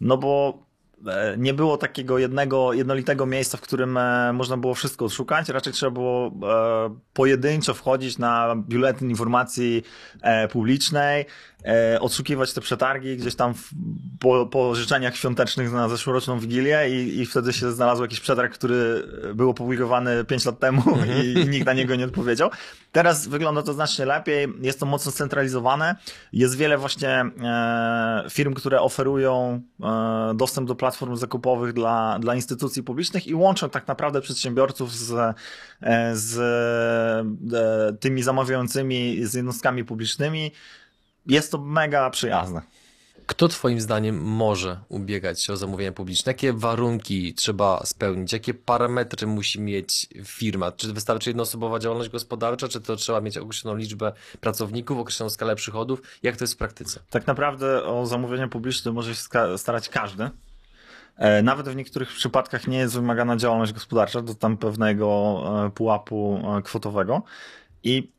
no bo e, nie było takiego jednego, jednolitego miejsca, w którym e, można było wszystko odszukać. Raczej trzeba było e, pojedynczo wchodzić na biuletyn informacji publicznej, odszukiwać te przetargi gdzieś tam po, po życzeniach świątecznych na zeszłoroczną Wigilię i, i wtedy się znalazł jakiś przetarg, który był opublikowany 5 lat temu i, i nikt na niego nie odpowiedział. Teraz wygląda to znacznie lepiej, jest to mocno scentralizowane. Jest wiele właśnie e, firm, które oferują e, dostęp do platform zakupowych dla, dla instytucji publicznych i łączą tak naprawdę przedsiębiorców z, e, z tymi zamawiającymi, z jednostkami publicznymi. Jest to mega przyjazne. Kto Twoim zdaniem może ubiegać się o zamówienia publiczne? Jakie warunki trzeba spełnić? Jakie parametry musi mieć firma? Czy wystarczy jednoosobowa działalność gospodarcza, czy to trzeba mieć określoną liczbę pracowników, określoną skalę przychodów? Jak to jest w praktyce? Tak naprawdę o zamówienia publiczne może się starać każdy. E, Nawet w niektórych przypadkach nie jest wymagana działalność gospodarcza do tam pewnego e, pułapu e, kwotowego. I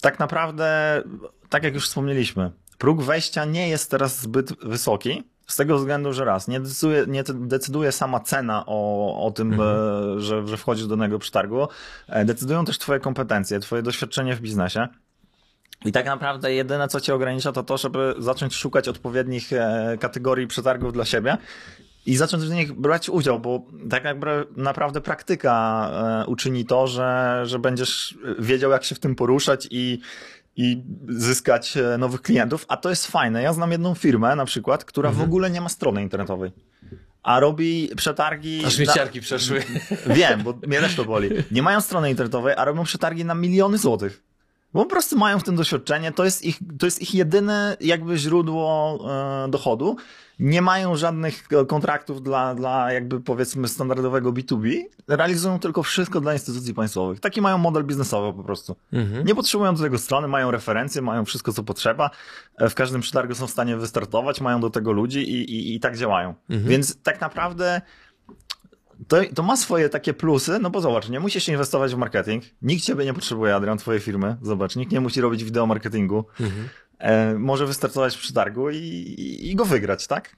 tak naprawdę, tak jak już wspomnieliśmy, próg wejścia nie jest teraz zbyt wysoki. Z tego względu, że raz, nie decyduje, nie decyduje sama cena o, o tym, e, że, że wchodzisz do danego przetargu. E, Decydują też Twoje kompetencje, Twoje doświadczenie w biznesie. I tak naprawdę jedyne, co cię ogranicza, to to, żeby zacząć szukać odpowiednich e, kategorii przetargów dla siebie i zacząć w nich brać udział, bo tak jakby naprawdę praktyka uczyni to, że, że będziesz wiedział, jak się w tym poruszać i, i zyskać e, nowych klientów, a to jest fajne. Ja znam jedną firmę na przykład, która w ogóle nie ma strony internetowej. A robi przetargi. Aż na- śmieciarki przeszły. Wiem, bo mnie też to boli. Nie mają strony internetowej, a robią przetargi na miliony złotych. Bo po prostu mają w tym doświadczenie, to jest ich, to jest ich jedyne jakby źródło e, dochodu. Nie mają żadnych e, kontraktów dla, dla jakby powiedzmy standardowego B2B. Realizują tylko wszystko dla instytucji państwowych. Taki mają model biznesowy po prostu. Nie potrzebują do tego strony, mają referencje, mają wszystko co potrzeba. E, W każdym przetargu są w stanie wystartować, mają do tego ludzi i, i, i tak działają. Więc tak naprawdę to, to ma swoje takie plusy, no bo zobacz, nie musisz inwestować w marketing. Nikt ciebie nie potrzebuje, Adrian, twojej firmy. Zobacz, nikt nie musi robić wideo marketingu. E, może wystartować w przetargu i, i, i go wygrać, tak?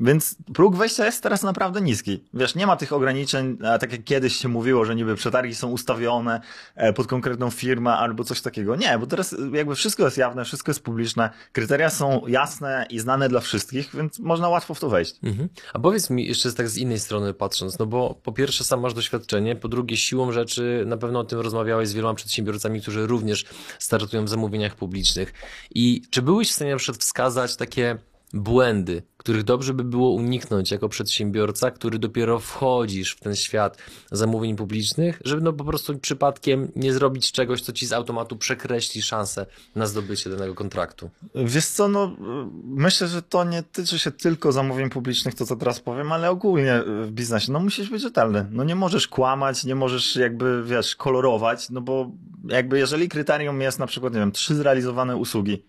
Więc próg wejścia jest teraz naprawdę niski. Wiesz, nie ma tych ograniczeń, e, tak jak kiedyś się mówiło, że niby przetargi są ustawione e, pod konkretną firmę albo coś takiego. Nie, bo teraz jakby wszystko jest jawne, wszystko jest publiczne, kryteria są jasne i znane dla wszystkich, więc można łatwo w to wejść. Mhm. A powiedz mi jeszcze tak z innej strony patrząc, no bo po pierwsze sam masz doświadczenie, po drugie siłą rzeczy na pewno o tym rozmawiałeś z wieloma przedsiębiorcami, którzy również startują w zamówieniach publicznych. I czy byłeś w stanie na przykład wskazać takie błędy, których dobrze by było uniknąć jako przedsiębiorca, który dopiero wchodzisz w ten świat zamówień publicznych, żeby no po prostu przypadkiem nie zrobić czegoś, co ci z automatu przekreśli szansę na zdobycie danego kontraktu? Wiesz co, no myślę, że to nie tyczy się tylko zamówień publicznych, to co teraz powiem, ale ogólnie w biznesie. No musisz być rzetelny. No nie możesz kłamać, nie możesz jakby, wiesz, kolorować, no bo jakby jeżeli kryterium jest na przykład, nie wiem, trzy zrealizowane usługi,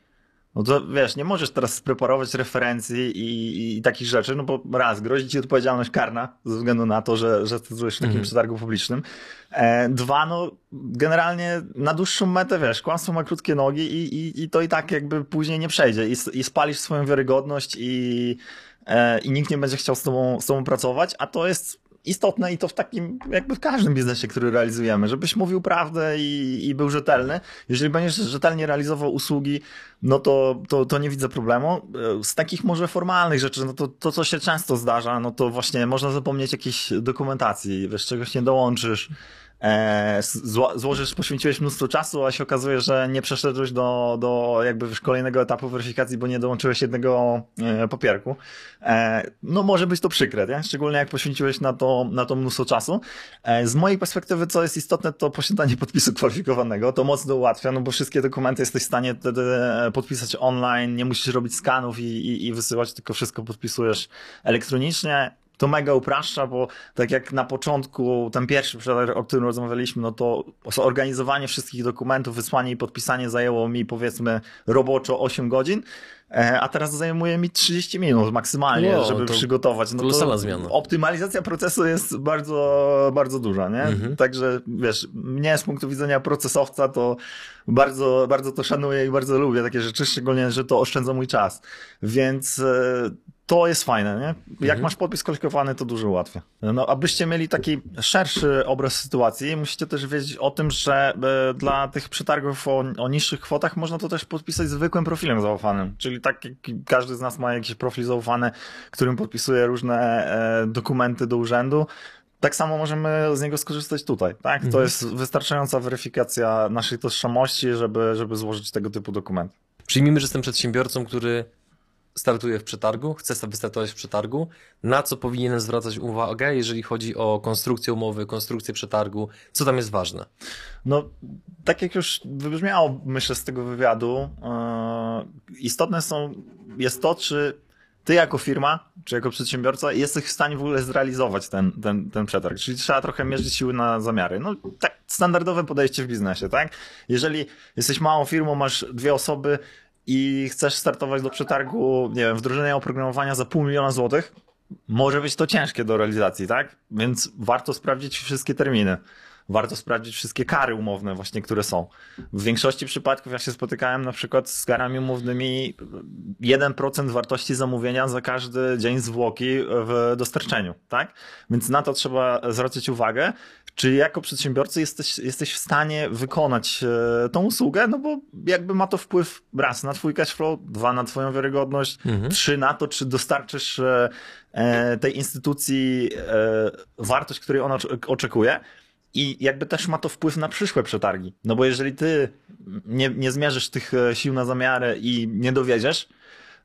no to wiesz, nie możesz teraz spreparować referencji i, i, takich rzeczy, no bo raz, grozi ci odpowiedzialność karna ze względu na to, że, że stosujesz w takim mhm. przetargu publicznym. E, dwa, no generalnie na dłuższą metę, wiesz, kłamstwo ma krótkie nogi i, i, i to i tak jakby później nie przejdzie i, i spalisz swoją wiarygodność i, e, i nikt nie będzie chciał z tobą, z tobą pracować, a to jest istotne i to w takim, jakby w każdym biznesie, który realizujemy, żebyś mówił prawdę i, i był rzetelny. Jeżeli będziesz rzetelnie realizował usługi, no to, to, to nie widzę problemu. Z takich może formalnych rzeczy, no to, to co się często zdarza, no to właśnie można zapomnieć jakiejś dokumentacji, wiesz, czegoś nie dołączysz, e, złożysz, poświęciłeś mnóstwo czasu, a się okazuje, że nie przeszedłeś do, do jakby kolejnego etapu weryfikacji, bo nie dołączyłeś jednego e, papierku. E, no może być to przykre, nie? szczególnie jak poświęciłeś na to, na to mnóstwo czasu. Z mojej perspektywy, co jest istotne, to posiadanie podpisu kwalifikowanego. To mocno ułatwia, no bo wszystkie dokumenty jesteś w stanie wtedy podpisać online, nie musisz robić skanów i, i, i wysyłać, tylko wszystko podpisujesz elektronicznie to mega upraszcza, bo tak jak na początku, ten pierwszy przetarg, o którym rozmawialiśmy, no to zorganizowanie wszystkich dokumentów, wysłanie i podpisanie zajęło mi powiedzmy roboczo 8 godzin, a teraz zajmuje mi 30 minut maksymalnie, wow, żeby przygotować. No to zmiana. Optymalizacja procesu jest bardzo, bardzo duża, nie? Mhm. Także wiesz, mnie z punktu widzenia procesowca to bardzo, bardzo to szanuję i bardzo lubię takie rzeczy, szczególnie, że to oszczędza mój czas. Więc e, to jest fajne, nie? Jak mhm. masz podpis kwalifikowany, to dużo łatwiej. No, abyście mieli taki szerszy obraz sytuacji, musicie też wiedzieć o tym, że e, dla tych przetargów o, o niższych kwotach można to też podpisać zwykłym profilem zaufanym. Czyli tak jak każdy z nas ma jakiś profil zaufany, którym podpisuje różne e, dokumenty do urzędu, tak samo możemy z niego skorzystać tutaj, tak? Mhm. To jest wystarczająca weryfikacja naszej tożsamości, żeby, żeby złożyć tego typu dokument. Przyjmijmy, że jestem przedsiębiorcą, który startuje w przetargu, chce wystartować w przetargu, na co powinienem zwracać uwagę, jeżeli chodzi o konstrukcję umowy, konstrukcję przetargu, co tam jest ważne? No, tak jak już wybrzmiało, myślę, z tego wywiadu, yy, istotne są, jest to, czy ty jako firma, czy jako przedsiębiorca jesteś w stanie w ogóle zrealizować ten, ten, ten przetarg. Czyli trzeba trochę mierzyć siły na zamiary. No tak, standardowe podejście w biznesie, tak? Jeżeli jesteś małą firmą, masz dwie osoby, i chcesz startować do przetargu, nie wiem, wdrożenia oprogramowania za pół miliona złotych, może być to ciężkie do realizacji, tak? Więc warto sprawdzić wszystkie terminy. Warto sprawdzić wszystkie kary umowne właśnie, które są. W większości przypadków ja się spotykałem na przykład z karami umownymi 1% wartości zamówienia za każdy dzień zwłoki w dostarczeniu, tak? Więc na to trzeba zwracać uwagę. Czy jako przedsiębiorcy jesteś, jesteś w stanie wykonać e, tą usługę? No bo jakby ma to wpływ raz na twój cash flow, dwa na twoją wiarygodność, mhm. trzy na to, czy dostarczysz e, e, tej instytucji wartość, której ona oczekuje. I jakby też ma to wpływ na przyszłe przetargi. No bo jeżeli ty nie, nie zmierzysz tych sił na zamiarę i nie dowiedziesz,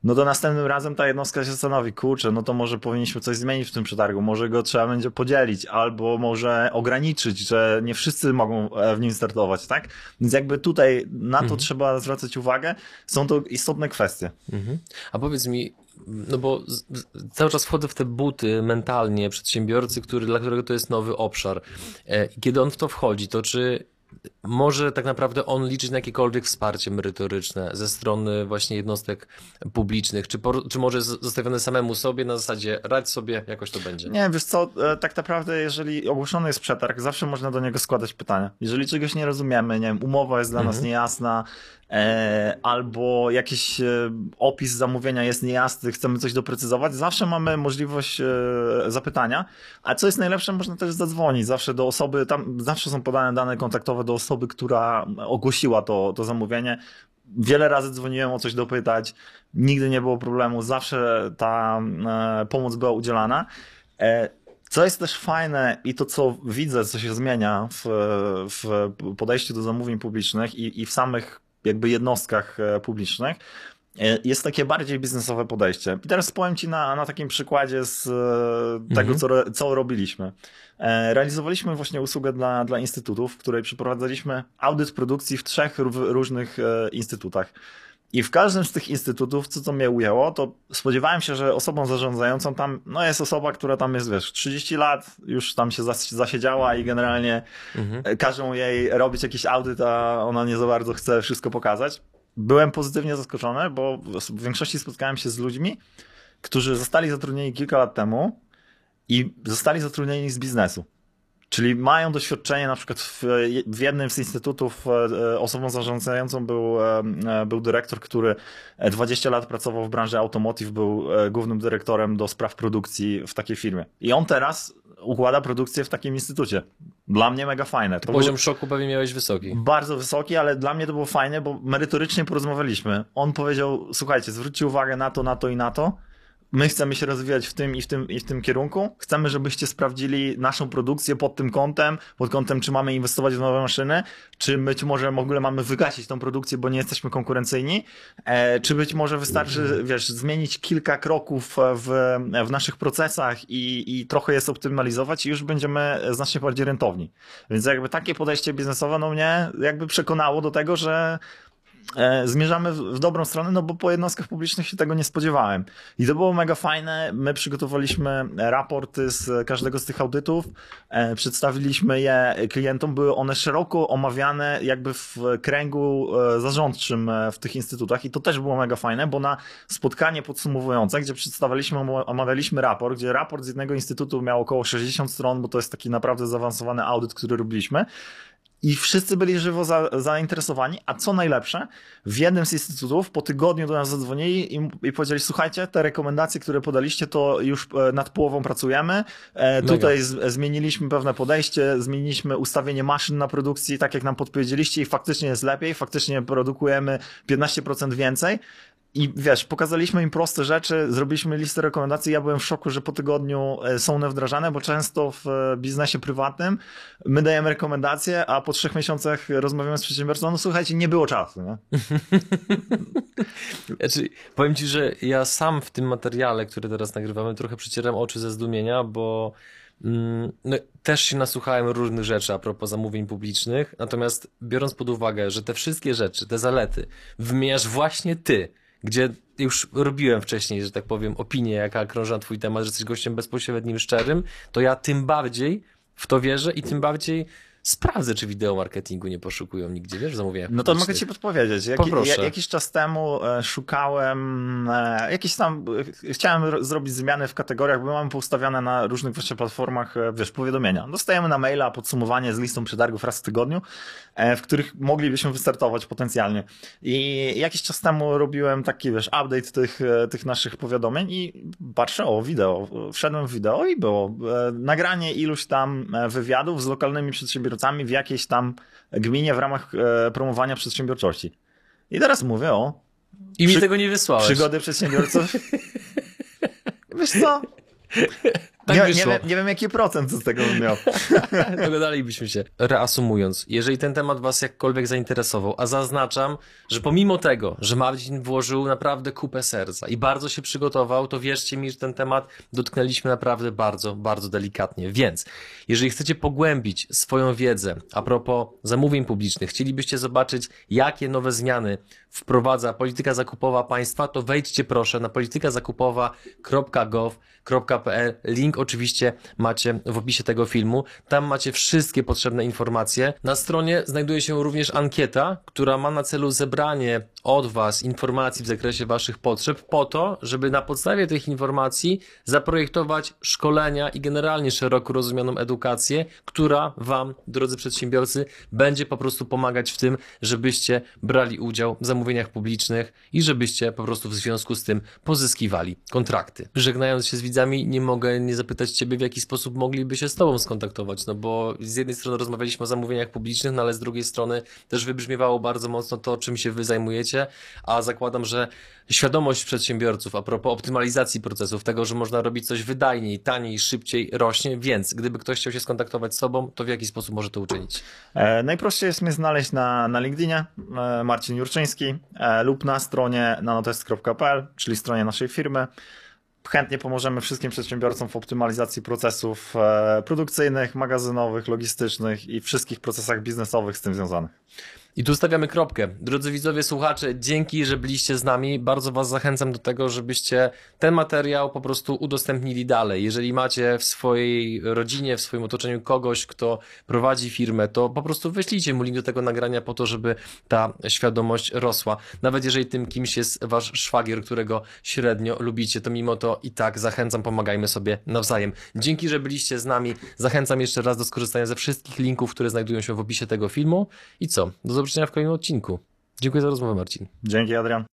no to następnym razem ta jednostka się zastanowi, kurczę, no to może powinniśmy coś zmienić w tym przetargu, może go trzeba będzie podzielić, albo może ograniczyć, że nie wszyscy mogą e, w nim startować, tak? Więc jakby tutaj na to mhm. trzeba zwracać uwagę, są to istotne kwestie. Mhm. A powiedz mi, no bo cały czas wchodzę w te buty mentalnie przedsiębiorcy, który, dla którego to jest nowy obszar. E, kiedy on w to wchodzi, to czy może tak naprawdę on liczyć na jakiekolwiek wsparcie merytoryczne ze strony właśnie jednostek publicznych, czy, po, czy może zostawione samemu sobie na zasadzie radź sobie, jakoś to będzie? Nie, wiesz co, e, tak naprawdę jeżeli ogłoszony jest przetarg, zawsze można do niego składać pytania. Jeżeli czegoś nie rozumiemy, nie wiem, umowa jest dla mhm. nas niejasna, albo jakiś e, opis zamówienia jest niejasny, chcemy coś doprecyzować, zawsze mamy możliwość e, zapytania. A co jest najlepsze, można też zadzwonić zawsze do osoby, tam zawsze są podane dane kontaktowe do osoby, która ogłosiła to, to zamówienie. Wiele razy dzwoniłem o coś dopytać, nigdy nie było problemu, zawsze ta pomoc była udzielana. Co jest też fajne i to, co widzę, co się zmienia w, w podejściu do zamówień publicznych i, i w samych jakby jednostkach e, publicznych, E, jest takie bardziej biznesowe podejście. I teraz powiem Ci na, na takim przykładzie z e, tego, co, co robiliśmy. Realizowaliśmy właśnie usługę dla, dla instytutów, w której przeprowadzaliśmy audyt produkcji w trzech różnych instytutach. I w każdym z tych instytutów, co to mnie ujęło, to spodziewałem się, że osobą zarządzającą tam, no jest osoba, która tam jest, wiesz, 30 lat, już tam się zasiedziała i generalnie mhm. każą jej robić jakiś audyt, a ona nie za bardzo chce wszystko pokazać byłem pozytywnie zaskoczony, bo w większości spotkałem się z ludźmi, którzy zostali zatrudnieni kilka lat temu i zostali zatrudnieni z biznesu. Czyli mają doświadczenie, na przykład w, w, jednym z instytutów e, osobą zarządzającą był, e, był dyrektor, który 20 lat pracował w branży automotive, był e, głównym dyrektorem do spraw produkcji w takiej firmie. I on teraz układa produkcję w takim instytucie. Dla mnie mega fajne. To Poziom był... szoku pewnie miałeś wysoki. Bardzo wysoki, ale dla mnie to było fajne, bo merytorycznie porozmawialiśmy. On powiedział, słuchajcie, zwróćcie uwagę na to, na to i na to my chcemy się rozwijać w tym i w tym i w tym kierunku. Chcemy, żebyście sprawdzili naszą produkcję pod tym kątem, pod kątem, czy mamy inwestować w nowe maszyny, czy być może w ogóle mamy wygasić tą produkcję, bo nie jesteśmy konkurencyjni, e, czy być może wystarczy, wiesz, zmienić kilka kroków w, w naszych procesach i, i trochę je optymalizować i już będziemy znacznie bardziej rentowni. Więc jakby takie podejście biznesowe, no mnie jakby przekonało do tego, że zmierzamy w, dobrą stronę, no bo po jednostkach publicznych się tego nie spodziewałem. I to było mega fajne. My przygotowaliśmy raporty z każdego z tych audytów, e, przedstawiliśmy je klientom, były one szeroko omawiane jakby w kręgu e, zarządczym w tych instytutach i to też było mega fajne, bo na spotkanie podsumowujące, gdzie przedstawialiśmy, omawialiśmy raport, gdzie raport z jednego instytutu miał około 60 stron, bo to jest taki naprawdę zaawansowany audyt, który robiliśmy i wszyscy byli żywo za, zainteresowani, a co najlepsze, w jednym z instytutów po tygodniu do nas zadzwonili i, i powiedzieli, słuchajcie, te rekomendacje, które podaliście, to już e, nad połową pracujemy. E, tutaj z, zmieniliśmy pewne podejście, zmieniliśmy ustawienie maszyn na produkcji, tak jak nam podpowiedzieliście i faktycznie jest lepiej, faktycznie produkujemy 15% więcej. I wiesz, pokazaliśmy im proste rzeczy, zrobiliśmy listę rekomendacji. Ja byłem w szoku, że po tygodniu e, są one wdrażane, bo często w e, biznesie prywatnym my dajemy rekomendacje, a po trzech miesiącach rozmawiamy z przedsiębiorcą, no słuchajcie, nie było czasu. Nie? znaczy, powiem ci, że ja sam w tym materiale, który teraz nagrywamy, trochę przecieram oczy ze zdumienia, bo mm, no, też się nasłuchałem różnych rzeczy a propos zamówień publicznych, natomiast biorąc pod uwagę, że te wszystkie rzeczy, te zalety wymieniasz właśnie ty, gdzie już robiłem wcześniej, że tak powiem, opinię, jaka krąży na twój temat, że jesteś gościem bezpośrednim, szczerym, to ja tym bardziej w to wierzę i tym bardziej sprawdzę, czy wideo marketingu nie poszukują nigdzie, wiesz, zamówienia No to mogę ci podpowiedzieć. Jak, ja, jakiś czas temu e, szukałem, e, jakiś tam, e, chciałem zrobić zmiany w kategoriach, bo mamy poustawiane na różnych właśnie platformach, wiesz, powiadomienia. Dostajemy na maila podsumowanie z listą przetargów raz w tygodniu, w których moglibyśmy wystartować potencjalnie. I jakiś czas temu robiłem taki, wiesz, update tych, tych naszych powiadomień i patrzę, o, wideo. Wszedłem w wideo i było nagranie iluś tam wywiadów z lokalnymi przedsiębiorcami przedsiębiorcami w jakiejś tam gminie w ramach e, promowania przedsiębiorczości. I teraz mówię o. I mi tego nie wysłałeś. Przygody przedsiębiorców. Wiesz co? Tak nie, nie, wiem, nie wiem, jaki procent z tego bym miał. Dogadalibyśmy się. Reasumując, jeżeli ten temat was jakkolwiek zainteresował, a zaznaczam, że pomimo tego, że Marcin włożył naprawdę kupę serca i bardzo się przygotował, to wierzcie mi, że ten temat dotknęliśmy naprawdę bardzo, bardzo delikatnie. Więc, jeżeli chcecie pogłębić swoją wiedzę a propos zamówień publicznych, chcielibyście zobaczyć, jakie nowe zmiany wprowadza polityka zakupowa państwa, to wejdźcie proszę na politykazakupowa.gov.pl. Link oczywiście macie w opisie tego filmu. Tam macie wszystkie potrzebne informacje. Na stronie znajduje się również ankieta, która ma na celu zebranie od Was informacji w zakresie Waszych potrzeb po to, żeby na podstawie tych informacji zaprojektować szkolenia i generalnie szeroko rozumianą edukację, która Wam, drodzy przedsiębiorcy, będzie po prostu pomagać w tym, żebyście brali udział w zamówieniach publicznych i żebyście po prostu w związku z tym pozyskiwali kontrakty. Żegnając się z widzami, nie mogę nie zapytać Ciebie, w jaki sposób mogliby się z Tobą skontaktować. No bo z jednej strony rozmawialiśmy o zamówieniach publicznych, no ale z drugiej strony też wybrzmiewało bardzo mocno to, czym się Wy zajmujecie, a zakładam, że świadomość przedsiębiorców a propos optymalizacji procesów, tego, że można robić coś wydajniej, taniej, szybciej rośnie, więc gdyby ktoś chciał się skontaktować z Sobą, to w jaki sposób może to uczynić? E, najprościej jest mnie znaleźć na, na LinkedInie, e, Marcin Jurczyński, e, lub na stronie nanotest.pl, czyli stronie naszej firmy. Chętnie pomożemy wszystkim przedsiębiorcom w optymalizacji procesów e, produkcyjnych, magazynowych, logistycznych i wszystkich procesach biznesowych z tym związanych. I tu stawiamy kropkę. Drodzy widzowie, słuchacze, dzięki, że byliście z nami. Bardzo Was zachęcam do tego, żebyście ten materiał po prostu udostępnili dalej. Jeżeli macie w swojej rodzinie, w swoim otoczeniu kogoś, kto prowadzi firmę, to po prostu wyślijcie mu link do tego nagrania po to, żeby ta świadomość rosła. Nawet jeżeli tym kimś jest Wasz szwagier, którego średnio lubicie, to mimo to i tak zachęcam, pomagajmy sobie nawzajem. Dzięki, że byliście z nami. Zachęcam jeszcze raz do skorzystania ze wszystkich linków, które znajdują się w opisie tego filmu. I co? Do zobaczenia w kolejnym odcinku. Dziękuję za rozmowę, Marcin. Dzięki, Adrian.